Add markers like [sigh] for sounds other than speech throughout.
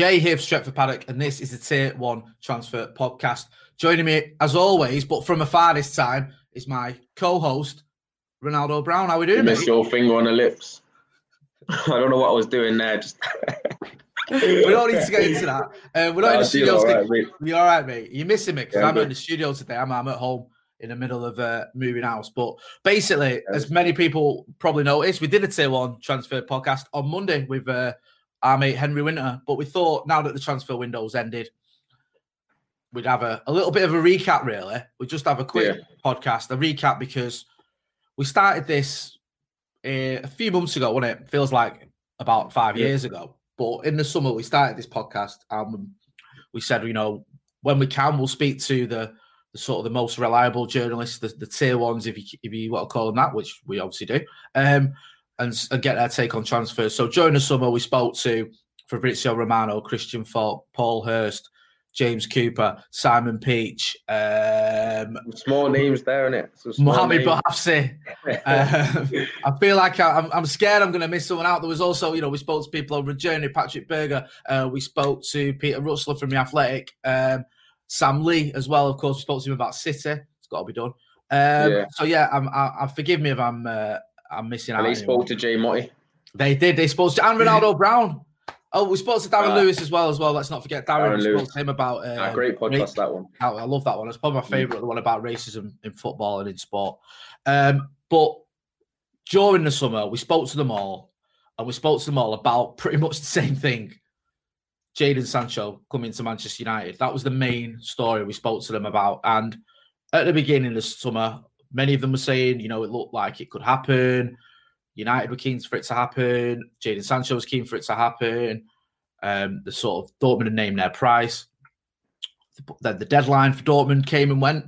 Jay here for Stretford Paddock, and this is the Tier 1 Transfer Podcast. Joining me, as always, but from afar this time, is my co-host, Ronaldo Brown. How are we doing, You missed mate? your finger on the lips. [laughs] I don't know what I was doing there. Just [laughs] we don't need to get into that. Uh, we're not in the studio. all right, mate. You're all right, mate. You're missing me because Yeah, I'm in the studio today. I'm, I'm at home in the middle of uh, moving house. But basically, as many people probably noticed, we did a tier one transfer podcast on Monday with uh, our mate Henry Winter. But we thought now that the transfer window's ended, we'd have a, a little bit of a recap, really. We'd just have a quick podcast, a recap, because we started this uh, a few months ago, wasn't it? Feels like about five Yeah. years ago. But in the summer, we started this podcast and we said, you know, when we can, we'll speak to the, the sort of the most reliable journalists, the, the tier ones, if you if you want to call them that, which we obviously do, um, and, and get their take on transfers. So during the summer, we spoke to Fabrizio Romano, Christian Falk, Paul Hurst, James Cooper, Simon Peach, um, small names there? Some small Mohamed. Bouhafsi. Um, [laughs] I feel like I, I'm, I'm scared I'm going to miss someone out. There was also, you know, we spoke to people over a journey, Patrick Berger. Uh, we spoke to Peter Rutzler from The Athletic. Um, Sam Lee as well, of course. We spoke to him about City. It's got to be done. Um, Yeah. So yeah, I'm, I, I forgive me if I'm uh, I'm missing out. And he anyone. spoke to Jay Motty. They did. They spoke to and Ronaldo [laughs] Brown. Oh, we spoke to Darren Ah. Lewis as well. As well, let's not forget Darren. Darren Lewis. spoke to him about Ah, um, great podcast, rape- that one. I, I love that one. It's probably my favorite, the one about racism in football and in sport. Um, but during the summer, we spoke to them all, and we spoke to them all about [laughs] pretty much the same thing. Jadon Sancho coming to Manchester United. That was the main story we spoke to them about. And at the beginning of the summer, many of them were saying, you know, it looked like it could happen. United were keen for it to happen. Jadon Sancho was keen for it to happen. Um, the sort of Dortmund had named their price. Then the deadline for Dortmund came and went,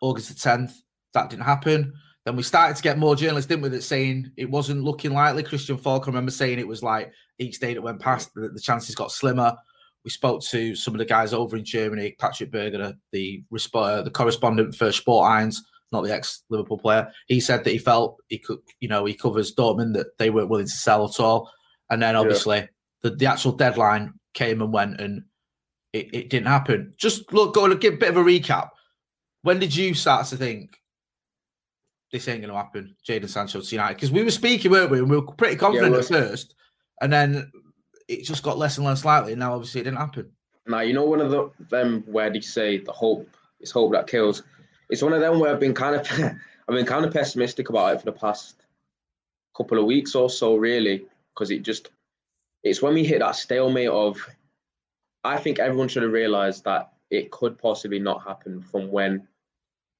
August the 10th. That didn't happen. Then we started to get more journalists, didn't we, that saying it wasn't looking likely. Christian Falk, I remember saying it was like each day that went past, the, the chances got slimmer. We spoke to some of the guys over in Germany, Patrick Berger, the resp- uh, the correspondent for Sport Eins, not the ex Liverpool player. He said that he felt he could, you know, he covers Dortmund that they weren't willing to sell at all. And then obviously the, the actual deadline came and went and it, it didn't happen. Just look, go and give a bit of a recap. When did you start to think this ain't going to happen, Jadon Sancho to United? Because we were speaking, weren't we? And we were pretty confident well- at first, and then it just got less and less likely. And now, obviously, it didn't happen. Now you know one of the them where they say the hope is hope that kills. It's one of them where I've been kind of [laughs] I've been kind of pessimistic about it for the past couple of weeks or so, really, because it just it's when we hit that stalemate of I think everyone should have realised that it could possibly not happen from when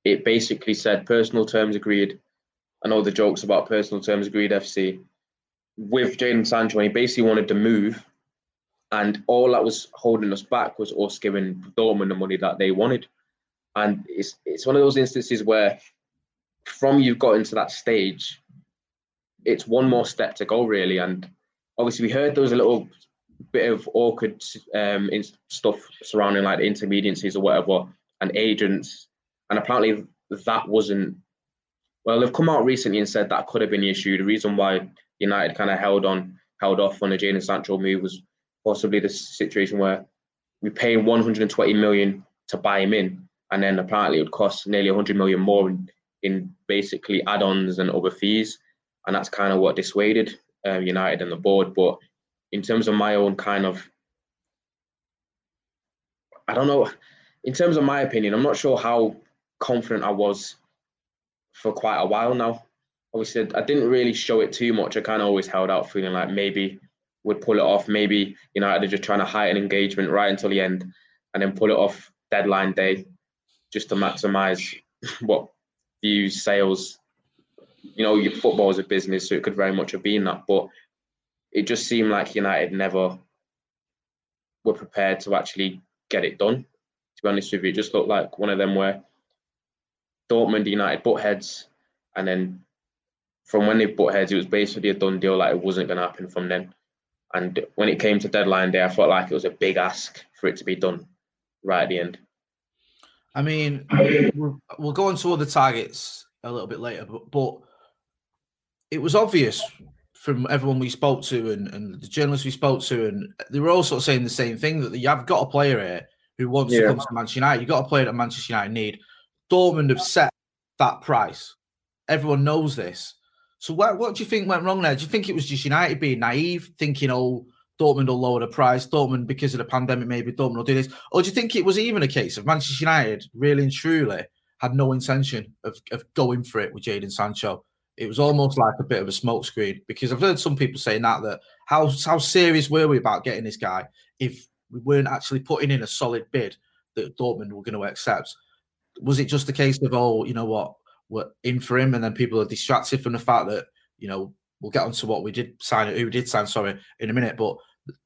it basically said personal terms agreed. I know the jokes about personal terms agreed FC with Jadon Sancho, and he basically wanted to move And all that was holding us back was us giving Dortmund the money that they wanted. And it's it's one of those instances where from you've got into that stage, it's one more step to go really. And obviously we heard there was a little bit of awkward um, stuff surrounding like intermediacies or whatever and agents. And apparently that wasn't well, they've come out recently and said that could have been the issue. The reason why United kind of held on, held off on the Jadon Sancho move was possibly the situation where we pay 120 million to buy him in, and then apparently it would cost nearly 100 million more in, in basically add-ons and other fees, and that's kind of what dissuaded uh, United and the board. But in terms of my own kind of, I don't know, in terms of my opinion, I'm not sure how confident I was for quite a while now. Obviously, I didn't really show it too much. I kind of always held out, feeling like maybe would pull it off. Maybe United are just trying to heighten engagement right until the end, and then pull it off deadline day, just to maximise what views, sales. You know, your football is a business, so it could very much have been that. But it just seemed like United never were prepared to actually get it done. To be honest with you, it just looked like one of them where Dortmund United butt heads, and then from when they butt heads, it was basically a done deal. Like it wasn't going to happen from then. And when it came to deadline day, I felt like it was a big ask for it to be done right at the end. I mean, we'll, we'll go on to other targets a little bit later, but, but it was obvious from everyone we spoke to and, and the journalists we spoke to, and they were all sort of saying the same thing that you have got a player here who wants yeah. to come to Manchester United. You've got a player that Manchester United need. Dortmund have set that price. Everyone knows this. So what, what do you think went wrong there? Do you think it was just United being naive, thinking, oh, Dortmund will lower the price, Dortmund, because of the pandemic, maybe Dortmund will do this? Or do you think it was even a case of Manchester United really and truly had no intention of, of going for it with Jadon Sancho? It was almost like a bit of a smokescreen because I've heard some people saying that that how how serious were we about getting this guy if we weren't actually putting in a solid bid that Dortmund were going to accept? was it just a case of oh, you know what, we're in for him, and then people are distracted from the fact that you know we'll get onto what we did sign, who did sign, sorry, in a minute, but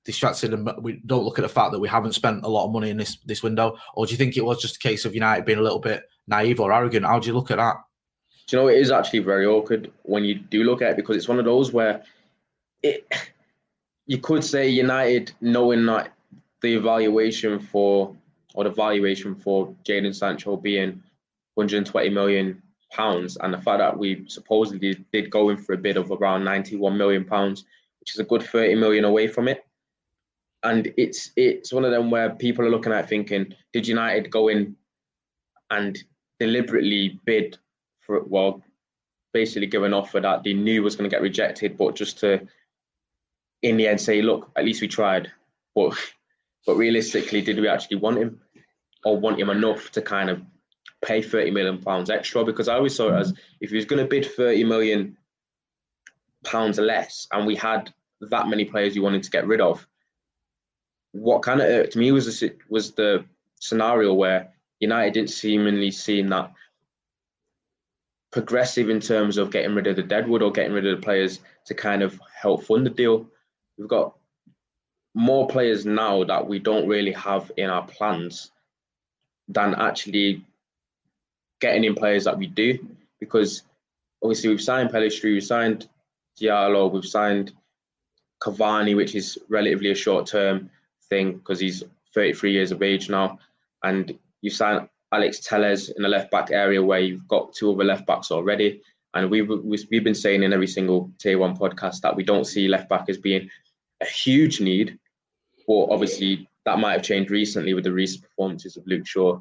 distracted and uh, we don't look at the fact that we haven't spent a lot of money in this this window, or do you think it was just a case of United being a little bit naive or arrogant? How do you look at that? Do you know it is actually very awkward when you do look at it because it's one of those where it you could say United knowing that the evaluation for or the valuation for Jadon Sancho being 120 million pounds, and the fact that we supposedly did go in for a bid of around 91 million pounds, which is a good 30 million away from it. And it's it's one of them where people are looking at thinking, did United go in and deliberately bid for well, basically give an offer that they knew was going to get rejected, but just to in the end say, look, at least we tried. But but realistically, did we actually want him? or want him enough to kind of pay 30 million pounds extra because I always saw it as mm-hmm. if he was going to bid 30 million pounds less and we had that many players you wanted to get rid of what kind of irked me was the, was the scenario where United didn't seemingly seem that progressive in terms of getting rid of the deadwood or getting rid of the players to kind of help fund the deal. We've got more players now that we don't really have in our plans than actually getting in players that we do. Because obviously we've signed Pellistri, we've signed Diallo, we've signed Cavani, which is relatively a short term thing because he's 33 years of age now. And you signed Alex Telles in the left back area where you've got two other left backs already. And we've, we've been saying in every single tier one podcast that we don't see left back as being a huge need. But obviously, that might have changed recently with the recent performances of Luke Shaw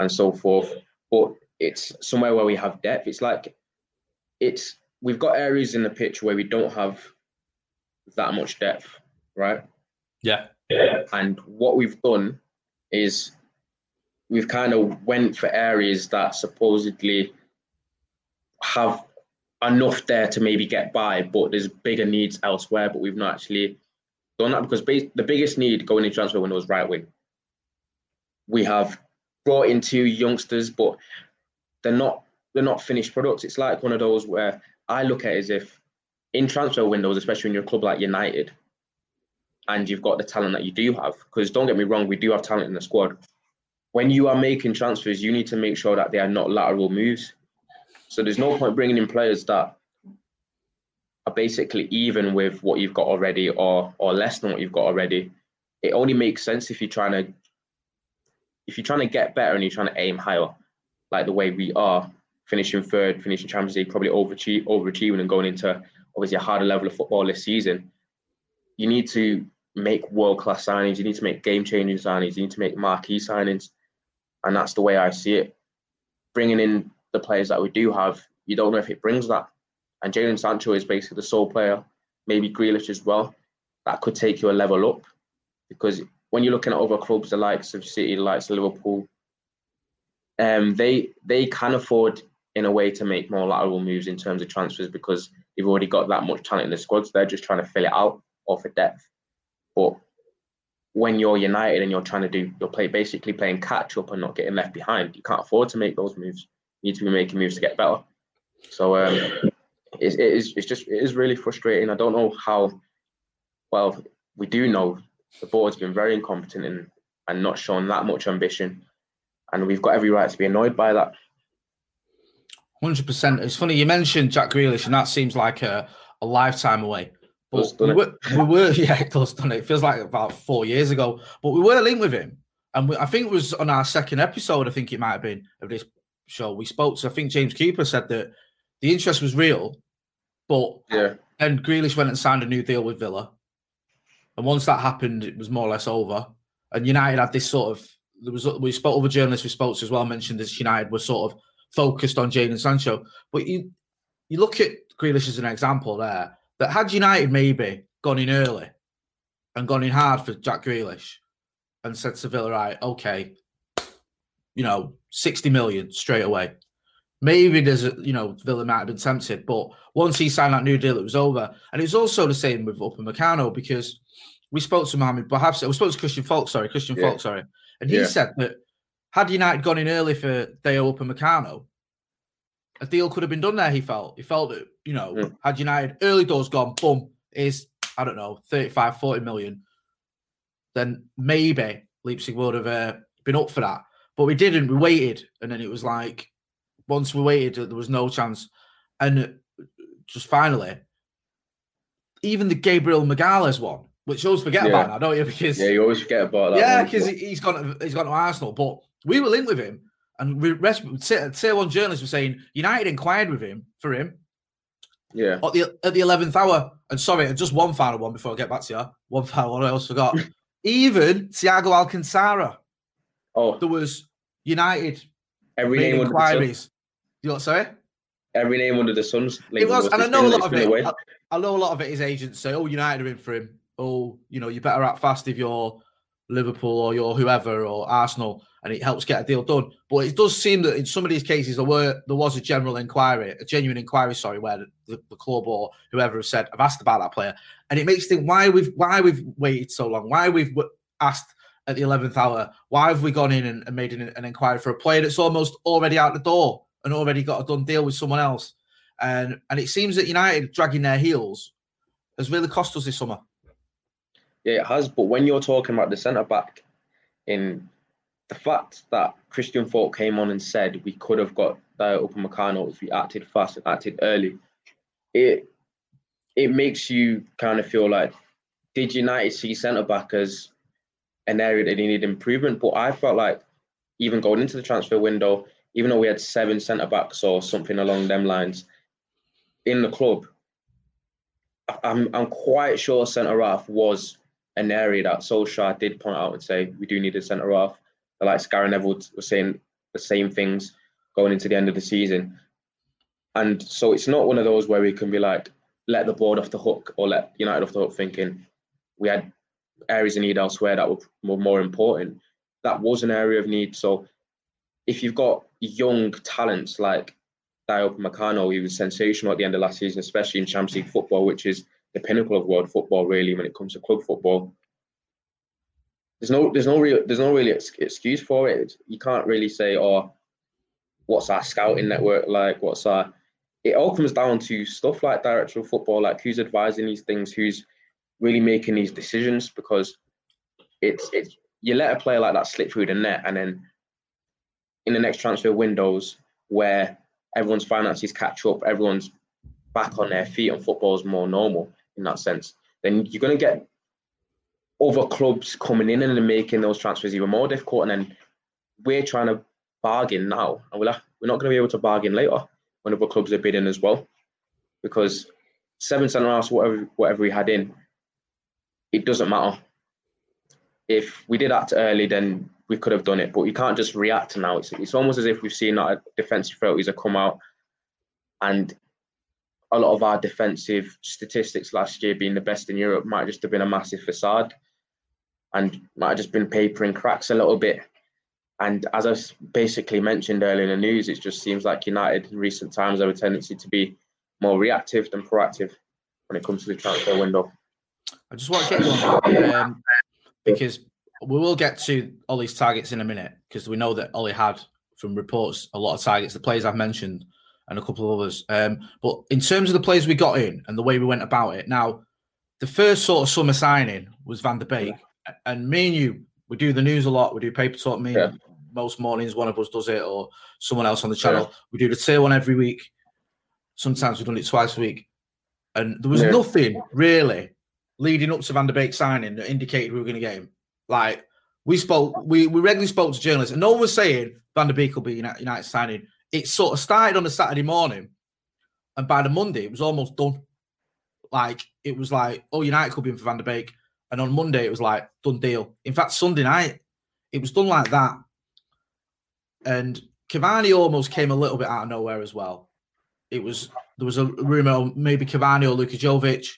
and so forth. But it's somewhere where we have depth. It's like it's we've got areas in the pitch where we don't have that much depth, right? Yeah. And what we've done is we've kind of went for areas that supposedly have enough there to maybe get by, but there's bigger needs elsewhere. But we've not actually done that because the biggest need going into transfer window is right wing. We have brought in two youngsters, but they're not they're not finished products. It's like one of those where I look at it as if in transfer windows, especially in your club like United, and you've got the talent that you do have. Because don't get me wrong, we do have talent in the squad. When you are making transfers, you need to make sure that they are not lateral moves. So there's no point bringing in players that are basically even with what you've got already or or less than what you've got already. It only makes sense if you're trying to if you're trying to get better and you're trying to aim higher, like the way we are, finishing third, finishing Champions League, probably overachieving and going into obviously a harder level of football this season. You need to make world class signings. You need to make game changing signings. You need to make marquee signings, and that's the way I see it. Bringing in the players that we do have, you don't know if it brings that. And Jadon Sancho is basically the sole player, maybe Grealish as well, that could take you a level up. Because when you're looking at other clubs, the likes of City, the likes of Liverpool, um, they they can afford in a way to make more lateral moves in terms of transfers because they've already got that much talent in the squads. They're just trying to fill it out or for depth. But when you're United and you're trying to do, you're play basically playing catch up and not getting left behind. You can't afford to make those moves. You need to be making moves to get better. So um, it, it is it's just it is really frustrating. I don't know how. Well, we do know the board's been very incompetent and and not shown that much ambition, and we've got every right to be annoyed by that. Hundred percent. It's funny you mentioned Jack Grealish, and that seems like a, a lifetime away. But we were, we were, [laughs] yeah, it does, done it? it feels like about four years ago. But we were linked with him, and we, I think it was on our second episode. I think it might have been of this show. We spoke to. I think James Cooper said that the interest was real, but yeah. then Grealish went and signed a new deal with Villa, and once that happened, it was more or less over. And United had this sort of. There was we spoke other journalists we spoke to as well mentioned this United were sort of focused on Jadon Sancho. But you you look at Grealish as an example there, that had United maybe gone in early and gone in hard for Jack Grealish and said to Villa, right, okay, you know, 60 million straight away. Maybe there's a, you know, Villa might have been tempted, but once he signed that new deal, it was over. And it's also the same with Upamecano because we spoke to Mohamed perhaps we spoke to Christian Falk, sorry, Christian Yeah. Falk, sorry. And he Yeah. said that had United gone in early for Dayot Upamecano, a deal could have been done there. He felt he felt that you know Mm. had United early doors gone, boom, is I don't know 35, 40 million, then maybe Leipzig would have uh, been up for that. But we didn't. We waited, and then it was like once we waited, there was no chance, and just finally, even the Gabriel Magalhães one, which you always forget Yeah. about now, don't you? [laughs] Because Yeah, you always forget about that. yeah, because he's gone. He's gone to Arsenal, but we were linked with him, and we rest. Tier one journalists were saying United inquired with him for him yeah, at the at the eleventh hour. And sorry, just one final one before I get back to you. One final one I almost forgot. [laughs] Even Thiago Alcantara, Oh, there was United every name under the sun. inquiries. You know what sorry? Every name under the sun's. It was, and I know a lot of it. I, I know a lot of it is agents say, "Oh, United are in for him." Oh, you know, you better act fast if you're Liverpool or you're whoever or Arsenal, and it helps get a deal done. But it does seem that in some of these cases there were there was a general inquiry, a genuine inquiry, sorry, where the, the, club or whoever has said, "I've asked about that player," and it makes think why we've why we've waited so long, why we've asked at the eleventh hour, why have we gone in and, and made an, an inquiry for a player that's almost already out the door and already got a done deal with someone else, and and it seems that United dragging their heels has really cost us this summer. Yeah, it has. But when you're talking about the centre back, in the fact that Christian Falk came on and said we could have got Dayot Upamecano if we acted fast and acted early, it it makes you kind of feel like did United see centre back as an area that they needed improvement? But I felt like even going into the transfer window, even though we had seven centre backs or something along them lines in the club, I'm I'm quite sure centre half was an area that Solskjaer did point out and say we do need a centre half. Like Gary Neville was saying the same things going into the end of the season, and so it's not one of those where we can be like let the board off the hook or let United off the hook thinking we had areas of need elsewhere that were more, more important. That was an area of need. So if you've got young talents like Dayot Upamecano, he was sensational at the end of last season, especially in Champions League football, which is the pinnacle of world football, really, when it comes to club football. There's no, there's no real, there's no really excuse for it. You can't really say, "Oh, what's our scouting network like? What's our?" It all comes down to stuff like director of football, like who's advising these things, who's really making these decisions because it's it's you let a player like that slip through the net and then in the next transfer windows where everyone's finances catch up, everyone's back on their feet and football is more normal in that sense, then you're going to get other clubs coming in and making those transfers even more difficult. And then we're trying to bargain now, and we're, not going to be able to bargain later when other clubs are bidding as well. Because seven centre halves, whatever, whatever we had in, it doesn't matter. If we did act early, then we could have done it, but you can't just react now. It's, it's almost as if we've seen that defensive frailties have come out, and a lot of our defensive statistics last year being the best in Europe might just have been a massive facade and might have just been papering cracks a little bit. And as I basically mentioned earlier in the news, it just seems like United in recent times have a tendency to be more reactive than proactive when it comes to the transfer window. I just want to get you on that um, because we will get to Ollie's targets in a minute because we know that Ollie had from reports a lot of targets. The players I've mentioned and a couple of others. Um, but in terms of the players we got in and the way we went about it, now the first sort of summer signing was Van der Beek, and me and you, we do the news a lot. We do paper talk. Me Yeah. most mornings, one of us does it, or someone else on the channel. Yeah. We do the tier one every week. Sometimes we've done it twice a week, and there was Yeah. nothing really leading up to Van der Beek signing that indicated we were going to get him. Like we spoke, we, we regularly spoke to journalists, and no one was saying Van der Beek will be United signing. It sort of started on a Saturday morning, and by the Monday it was almost done. Like it was like, oh, United could be in for Van der Beek, and on Monday it was like done deal. In fact, Sunday night it was done like that, and Cavani almost came a little bit out of nowhere as well. It was there was a rumor maybe Cavani or Luka Jovic,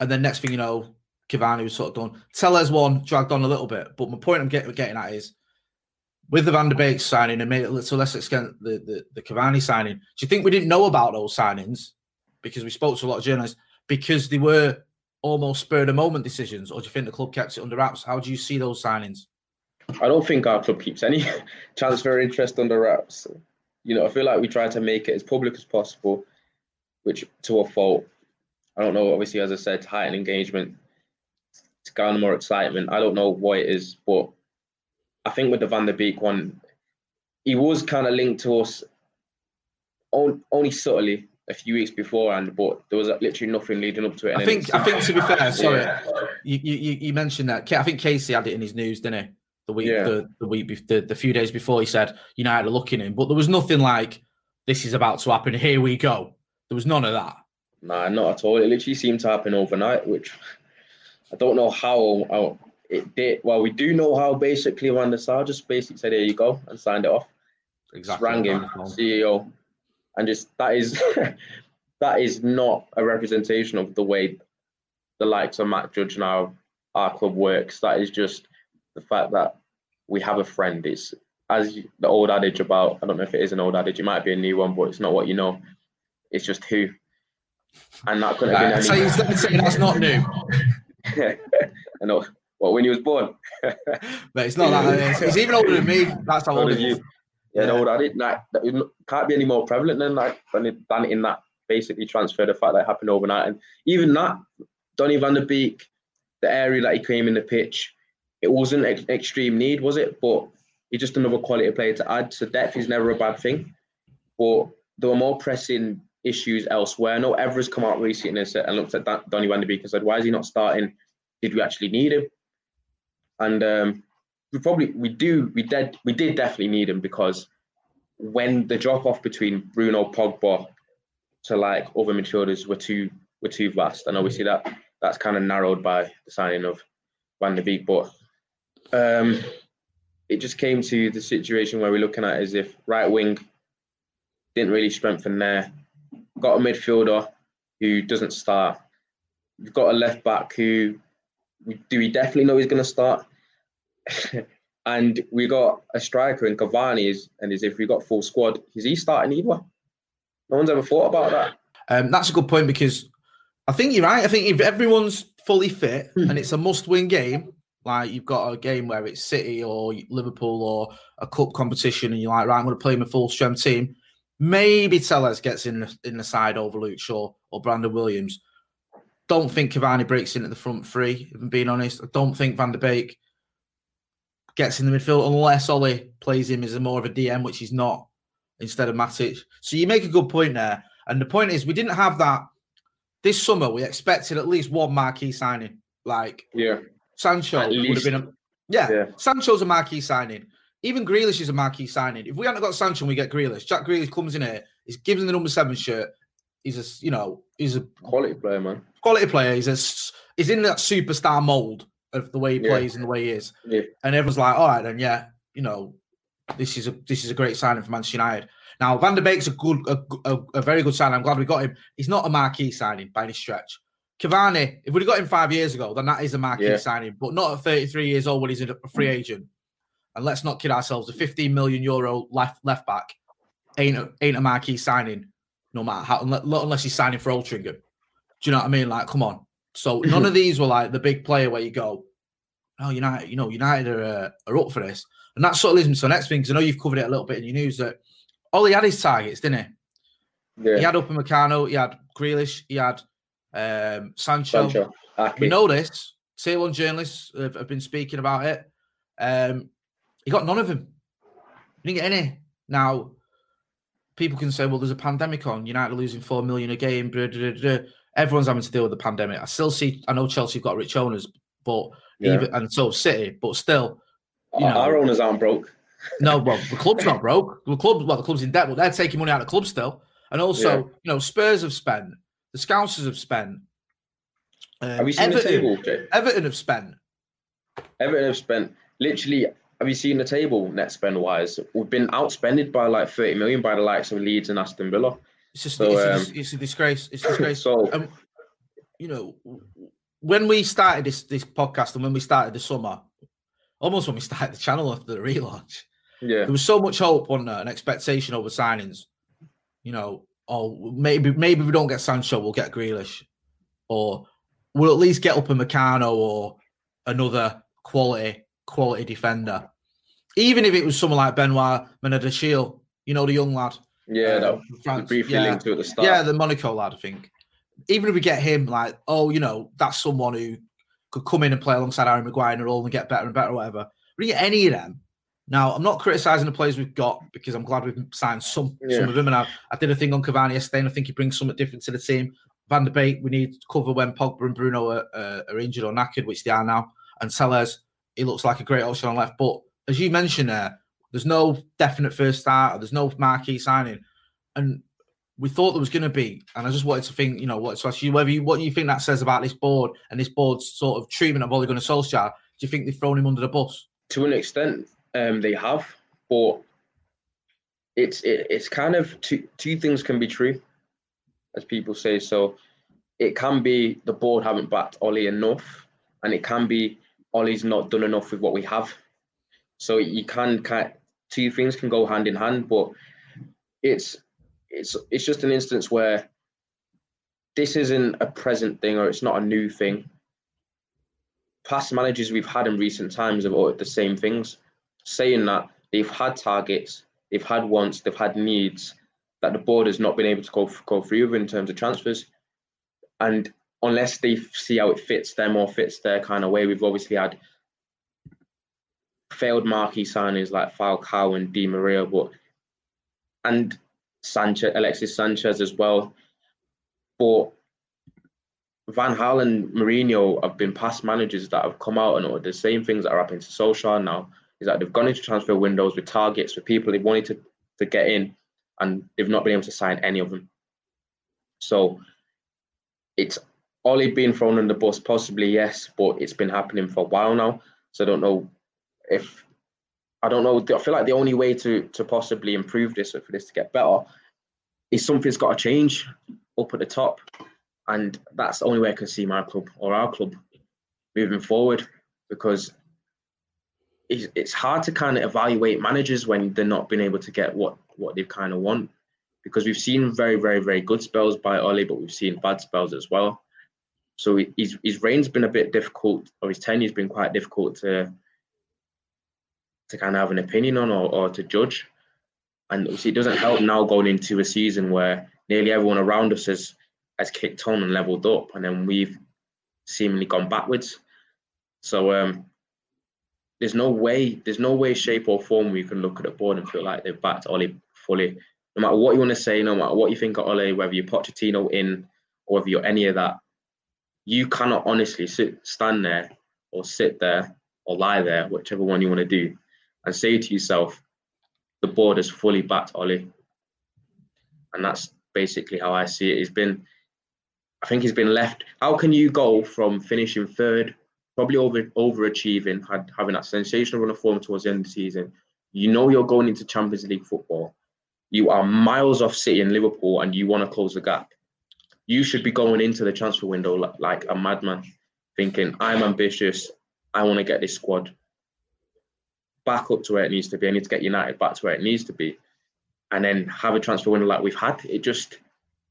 and then next thing you know, Cavani was sort of done. Telles one dragged on a little bit, but my point I'm getting, getting at is with the Van der Beek signing and maybe to a lesser extent the, the the Cavani signing. Do you think we didn't know about those signings because we spoke to a lot of journalists because they were almost spur of the moment decisions, or do you think the club kept it under wraps? How do you see those signings? I don't think our club keeps any [laughs] transfer interest under wraps. You know, I feel like we try to make it as public as possible, which to a fault. I don't know. Obviously, as I said, to heighten engagement, to garner more excitement. I don't know what it is, but I think with the Van der Beek one, he was kind of linked to us on, only subtly a few weeks beforehand, but there was literally nothing leading up to it. I think I think to be fair, [laughs] sorry, Yeah. you, you you mentioned that. I think Casey had it in his news, didn't he? The week Yeah. the, the week the, the few days before he said United are looking in, but there was nothing like this is about to happen. Here we go. There was none of that. Nah, not at all. It literally seemed to happen overnight, which I don't know how, how it did. Well, we do know how basically Van der Sar just basically said, "Here you go," and signed it off. Just rang him, CEO, and just that is [laughs] that is not a representation of the way the likes of Matt Judge and our our club works. That is just the fact that we have a friend. It's as you- the old adage about I don't know if it is an old adage. It might be a new one, but it's not what you know. It's just who. And that couldn't have so been me tell that's not new. [laughs] I know. What when he was born? [laughs] but it's not that. Uh, he's even older than me. That's how old is. you. Yeah, no, that it like that it can't be any more prevalent than like than, it, than in that basically transfer the fact that it happened overnight, and even that Donny van der Beek, the area that he came in the pitch, it wasn't ex- extreme need, was it? But he's just another quality player to add. So depth is never a bad thing, but there were more pressing issues elsewhere. I know Evra's come out recently and, said, and looked at that Donny van der Beek and said, "Why is he not starting? Did we actually need him?" And um, we probably we do we did we did definitely need him because when the drop off between Bruno Pogba to like other midfielders were too were too vast, and obviously that that's kind of narrowed by the signing of Van der Beek. But um, it just came to the situation where we're looking at as if right wing didn't really strengthen there. Got a midfielder who doesn't start. We've got a left back who we, do we definitely know he's going to start? [laughs] and we got a striker in Cavani, is, and as if we got full squad, is he starting either? No one's ever thought about that. Um, that's a good point because I think you're right. I think if everyone's fully fit Hmm. and it's a must-win game, like you've got a game where it's City or Liverpool or a cup competition, and you're like, right, I'm going to play my full strength team. Maybe Telles gets in the, in the side over Luke Shaw or Brandon Williams. don't think Cavani breaks in at the front three, if I'm being honest. I don't think Van der Beek gets in the midfield unless Ollie plays him as a more of a DM, which he's not, instead of Matic. So you make a good point there. And the point is, we didn't have that this summer. We expected at least one marquee signing. Like Yeah. Sancho At would have been a yeah, Yeah. Sancho's a marquee signing. Even Grealish is a marquee signing. If we hadn't got Sancho we get Grealish, Jack Grealish comes in here, he's given the number seven shirt. He's a you know, he's a Quality player, man. quality player. He's a he's in that superstar mold of the way he Yeah. plays and the way he is. Yeah. And everyone's like, all right, then yeah, you know, this is a this is a great signing for Manchester United. Now Van der Beek's a good, a, a, a very good signing. I'm glad we got him. He's not a marquee signing by any stretch. Cavani, if we'd have got him five years ago, then that is a marquee Yeah. signing, but not at 33 years old when he's a free mm. agent. And let's not kid ourselves, a 15 million euro left left back ain't a, ain't a marquee signing, no matter how unless, unless he's signing for Altrincham. Do you know what I mean? Like, come on. So [laughs] none of these were like the big player where you go, oh, United, you know, United are, uh, are up for this. And that sort of leads me to the next thing, because I know you've covered it a little bit in your news that Ollie had his targets, didn't he? Yeah. He had Upamecano, he had Grealish, he had um, Sancho. Sancho. We know this. Tier one journalists have, have been speaking about it. Um, he got none of them. He didn't get any. Now, people can say, well, there's a pandemic on. United are losing four million a game. blah, blah, blah, blah. Everyone's having to deal with the pandemic. I still see, I know Chelsea have got rich owners, but Yeah. even, and so City, but still, you Our- know, Our owners aren't broke. no, well, the club's not [laughs] broke. The club, well, the club's in debt, but they're taking money out of the club still. And also, Yeah. you know, Spurs have spent, the Scousers have spent. Um, Have you seen Everton, the table, Jay? Everton have spent. Everton have spent literally. Have you seen the table net spend wise? We've been outspended by like 30 million by the likes of Leeds and Aston Villa. It's just So, it's, a, um, dis- it's a disgrace. It's a [clears throat] disgrace. So- um, you know, when we started this this podcast and when we started the summer, almost when we [laughs] started the channel after the relaunch, Yeah. there was so much hope on there and expectation over signings. You know, oh maybe maybe we don't get Sancho, we'll get Grealish, or we'll at least get Upamecano or another quality quality defender. Even if it was someone like Benoit Badiashile, you know, the young lad. Yeah, that France. briefly Yeah. linked to at the start. Yeah, the Monaco lad, I think. Even if we get him, like, oh, you know, that's someone who could come in and play alongside Aaron Maguire in a role and get better and better, or whatever. We get any of them. Now, I'm not criticizing the players we've got because I'm glad we've signed some Yeah. some of them. And I, I did a thing on Cavani yesterday, and I think he brings something different to the team. Van der Beek, we need to cover when Pogba and Bruno are, uh, are injured or knackered, which they are now. And Telles, he looks like a great option on left. But as you mentioned there, there's no definite first start, there's no marquee signing. And we thought there was going to be, and I just wanted to think, you know, what ask you whether you what you think that says about this board and this board's sort of treatment of Ole Gunnar Solskjaer. Do you think they've thrown him under the bus? to an extent, um, they have, but it's it, it's kind of two two things can be true, as people say. So it can be the board haven't backed Ollie enough, and it can be Ollie's not done enough with what we have. So you can kind two things can go hand in hand, but it's it's it's just an instance where this isn't a present thing or it's not a new thing. Past managers we've had in recent times have uttered the same things, saying that they've had targets, they've had wants, they've had needs that the board has not been able to go go through in terms of transfers, and unless they see how it fits them or fits their kind of way, we've obviously had failed marquee signings like Falcao and Di Maria, but and Sanchez, Alexis Sanchez as well, but Van Gaal and Mourinho have been past managers that have come out and all the same things that are happening to Solskjaer now. Is that they've gone into transfer windows with targets for people they wanted to, to get in, and they've not been able to sign any of them. So it's Ollie being thrown on the bus, possibly yes, but it's been happening for a while now. So I don't know if I don't know. I feel like the only way to to possibly improve this or for this to get better is something's got to change up at the top. And that's the only way I can see my club or our club moving forward because it's, hard to kind of evaluate managers when they're not being able to get what, what they kind of want. Because we've seen very, very, very good spells by Ollie, but we've seen bad spells as well. So his, his reign's been a bit difficult, or his tenure's been quite difficult to to kind of have an opinion on or, or to judge. And obviously, it doesn't help now going into a season where nearly everyone around us has has kicked on and leveled up, and then we've seemingly gone backwards. So um, there's no way, there's no way, shape, or form we can look at the board and feel like they've backed Ole fully. No matter what you want to say, no matter what you think of Ole, whether you're Pochettino in or whether you're any of that, you cannot honestly sit, stand there or sit there or lie there, whichever one you want to do, and say to yourself, the board has fully backed Ole. And that's basically how I see it. He's been, I think he's been left. How can you go from finishing third, probably over overachieving, had, having that sensational run of form towards the end of the season? You know you're going into Champions League football. You are miles off City and Liverpool, and you want to close the gap. You should be going into the transfer window like, like a madman, thinking, I'm ambitious. I want to get this squad back up to where it needs to be. I need to get United back to where it needs to be. And then have a transfer window like we've had. It just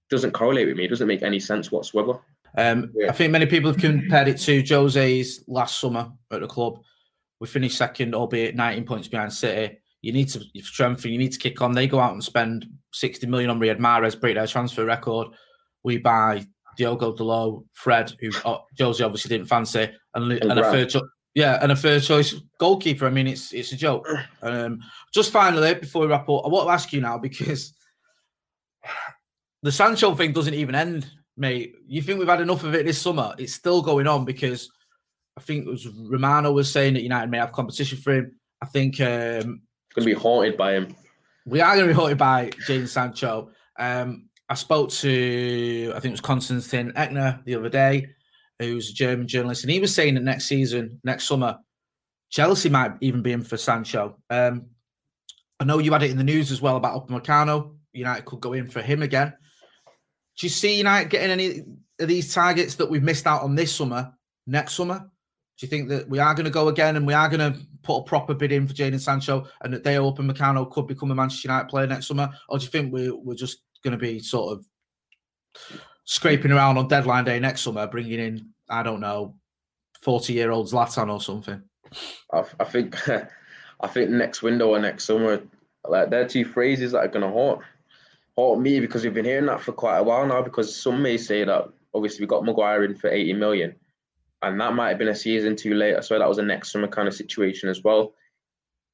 doesn't correlate with me. It doesn't make any sense whatsoever. Um, I think many people have compared it to Jose's last summer at the club. We finished second, albeit 19 points behind City. You need to strengthen, you need to kick on. They go out and spend 60 million on Riyad Mahrez, break their transfer record. We buy Diogo Dalot, Fred, who uh, Jose obviously didn't fancy, and, and, and a third, yeah, and a third choice goalkeeper. I mean, it's it's a joke. Um, just finally, before we wrap up, I want to ask you now because the Sancho thing doesn't even end, mate. You think we've had enough of it this summer? It's still going on because I think it was Romano was saying that United may have competition for him. I think um, going to be haunted by him. We are going to be haunted by Jadon Sancho. Um, I spoke to I think it was Constantin Eckner the other day, who's a German journalist, and he was saying that next season, next summer, Chelsea might even be in for Sancho. Um, I know you had it in the news as well about Upamecano. United could go in for him again. Do you see United getting any of these targets that we've missed out on this summer, next summer? Do you think that we are going to go again and we are going to put a proper bid in for Jadon Sancho and that they Dayot Upamecano could become a Manchester United player next summer? Or do you think we, we're just going to be sort of scraping around on deadline day next summer, bringing in, I don't know, 40 year old Zlatan or something? I, I think [laughs] I think next window or next summer, like they're two phrases that are going to haunt haunt me because we've been hearing that for quite a while now. Because some may say that obviously we got Maguire in for 80 million, and that might have been a season too late. I swear that was a next summer kind of situation as well.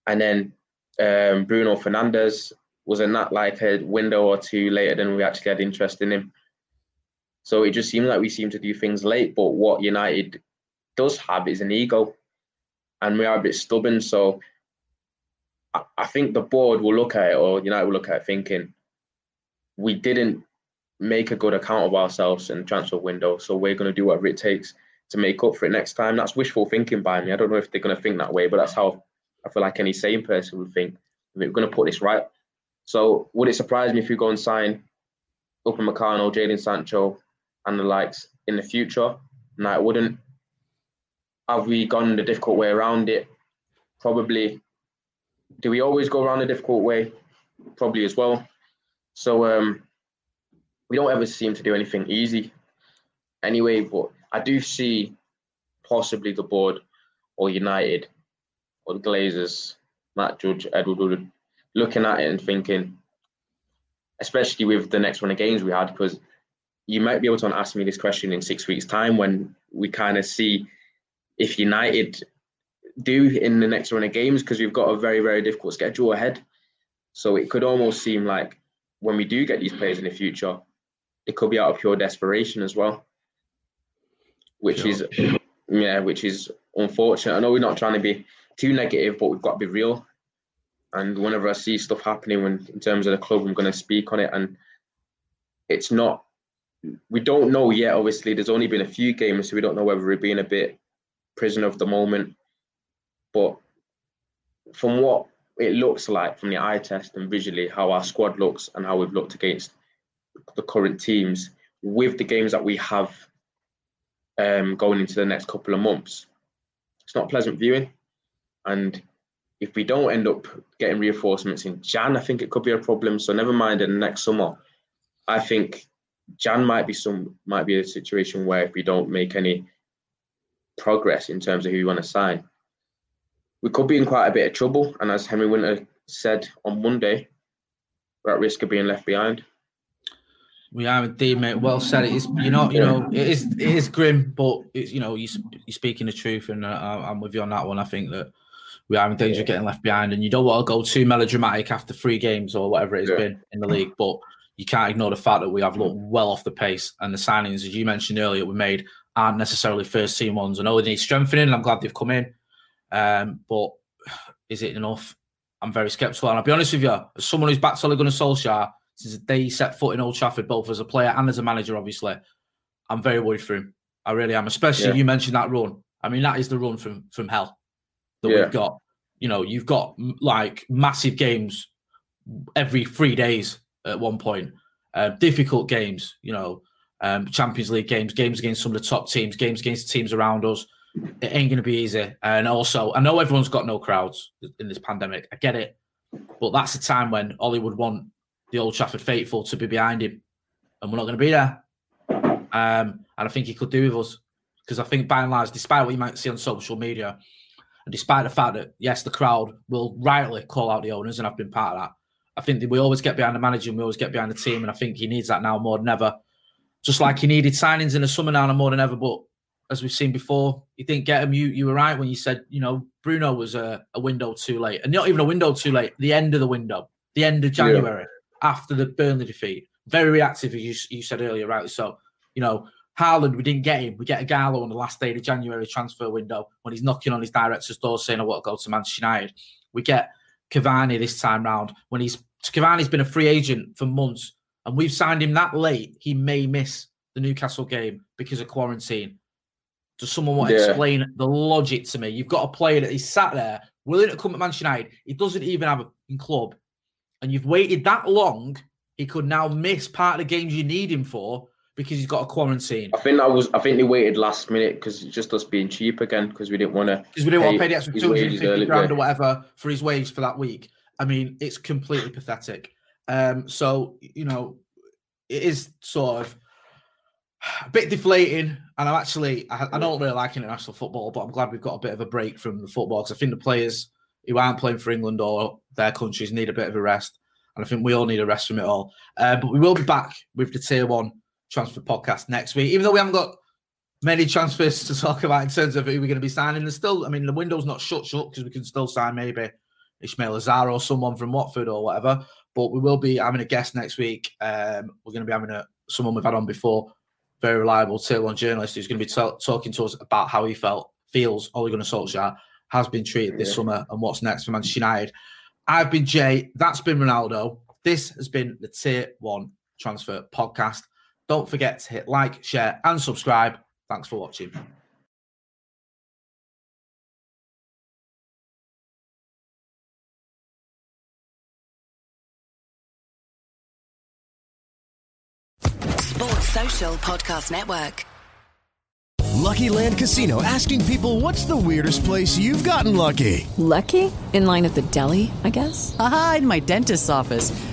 And then um, Bruno Fernandes wasn't that like a window or two later than we actually had interest in him. So it just seemed like we seem to do things late. But what United does have is an ego, and we are a bit stubborn. So I, think the board will look at it, or United will look at it thinking, we didn't make a good account of ourselves in the transfer window. So we're going to do whatever it takes to make up for it next time. That's wishful thinking by me. I don't know if they're going to think that way, but that's how I feel like any sane person would think. We're going to put this right. So would it surprise me if you go and sign Upamecano, Jadon Sancho, and the likes in the future? And I wouldn't. Have we gone the difficult way around it? Probably. Do we always go around the difficult way? Probably as well. So um, we don't ever seem to do anything easy anyway, but I do see possibly the board or United or the Glazers, Matt Judge, Edward Woodward, looking at it and thinking, especially with the next run of games we had, because you might be able to ask me this question in six weeks' time when we kind of see if United do in the next run of games, because we've got a very, very difficult schedule ahead. So it could almost seem like when we do get these players in the future, it could be out of pure desperation as well, which sure. is yeah, which is unfortunate. I know we're not trying to be too negative, but we've got to be real. And whenever I see stuff happening when, in terms of the club, I'm going to speak on it. And it's not, we don't know yet. Obviously, there's only been a few games, so we don't know whether we're being a bit prisoner of the moment. But from what it looks like from the eye test and visually, how our squad looks and how we've looked against the current teams with the games that we have um, going into the next couple of months, it's not pleasant viewing. And if we don't end up getting reinforcements in Jan, I think it could be a problem. So never mind in the next summer. I think Jan might be some might be a situation where if we don't make any progress in terms of who we want to sign, we could be in quite a bit of trouble. And as Henry Winter said on Monday, we're at risk of being left behind. We are indeed, mate. Well said. It is, you know, you know, it is, it is grim, but it's, you know, you, you're speaking the truth, and uh, I'm with you on that one. I think that we are in danger of getting left behind, and you don't want to go too melodramatic after three games or whatever it has Yeah. been in the league, but you can't ignore the fact that we have looked well off the pace, and the signings, as you mentioned earlier, we made aren't necessarily first team ones. I know they need strengthening, and I'm glad they've come in, um, but is it enough? I'm very skeptical, and I'll be honest with you, as someone who's backed Ole Gunnar Solskjaer since the day he set foot in Old Trafford, both as a player and as a manager, obviously, I'm very worried for him. I really am. Especially Yeah. you mentioned that run. I mean, that is the run from from hell that Yeah. we've got. You know, you've got like massive games every three days at one point. Uh, difficult games, you know, um, Champions League games, games against some of the top teams, games against teams around us. It ain't going to be easy. And also, I know everyone's got no crowds in this pandemic. I get it. But that's a time when Ole would want the Old Trafford faithful to be behind him. And we're not going to be there. Um, and I think he could do with us. Because I think by and large, despite what you might see on social media, and despite the fact that, yes, the crowd will rightly call out the owners, and I've been part of that, I think that we always get behind the manager and we always get behind the team. And I think he needs that now more than ever. Just like he needed signings in the summer now more than ever. But as we've seen before, he didn't get him. You you were right when you said, you know, Bruno was a, a window too late. And not even a window too late, the end of the window, the end of January after the Burnley defeat. Very reactive, as you, you said earlier, right? So, you know, Haaland, we didn't get him. We get Ighalo on the last day of the January transfer window when he's knocking on his director's door saying, I want to go to Manchester United. We get Cavani this time round when he's Cavani's been a free agent for months and we've signed him that late. He may miss the Newcastle game because of quarantine. Does someone want to Yeah. explain the logic to me? You've got a player that he's sat there willing to come to Manchester United. He doesn't even have a club, and you've waited that long. He could now miss part of the games you need him for because he's got a quarantine. I think that was. I think they waited last minute because it's just us being cheap again because we didn't want to. Because we didn't want to pay the extra 250 grand or whatever for his wage for that week. I mean, it's completely pathetic. Um, so, you know, it is sort of a bit deflating. And I'm actually, I, I don't really like international football, but I'm glad we've got a bit of a break from the football because I think the players who aren't playing for England or their countries need a bit of a rest. And I think we all need a rest from it all. Uh, but we will be back with the tier one transfer podcast next week, even though we haven't got many transfers to talk about in terms of who we're going to be signing. There's still, I mean, the window's not shut shut because we can still sign maybe Ismaïla Sarr or someone from Watford or whatever. But we will be having a guest next week. Um, we're going to be having a someone we've had on before, very reliable tier one journalist who's going to be ta- talking to us about how he felt feels Ole Gunnar Solskjaer has been treated this Yeah. summer and what's next for Manchester United. I've been Jay. That's been Ronaldo. This has been the Tier One Transfer Podcast. Don't forget to hit like, share, and subscribe. Thanks for watching. Sports Social Podcast Network. Lucky Land Casino asking people what's the weirdest place you've gotten lucky? Lucky? In line at the deli, I guess? Aha, in my dentist's office.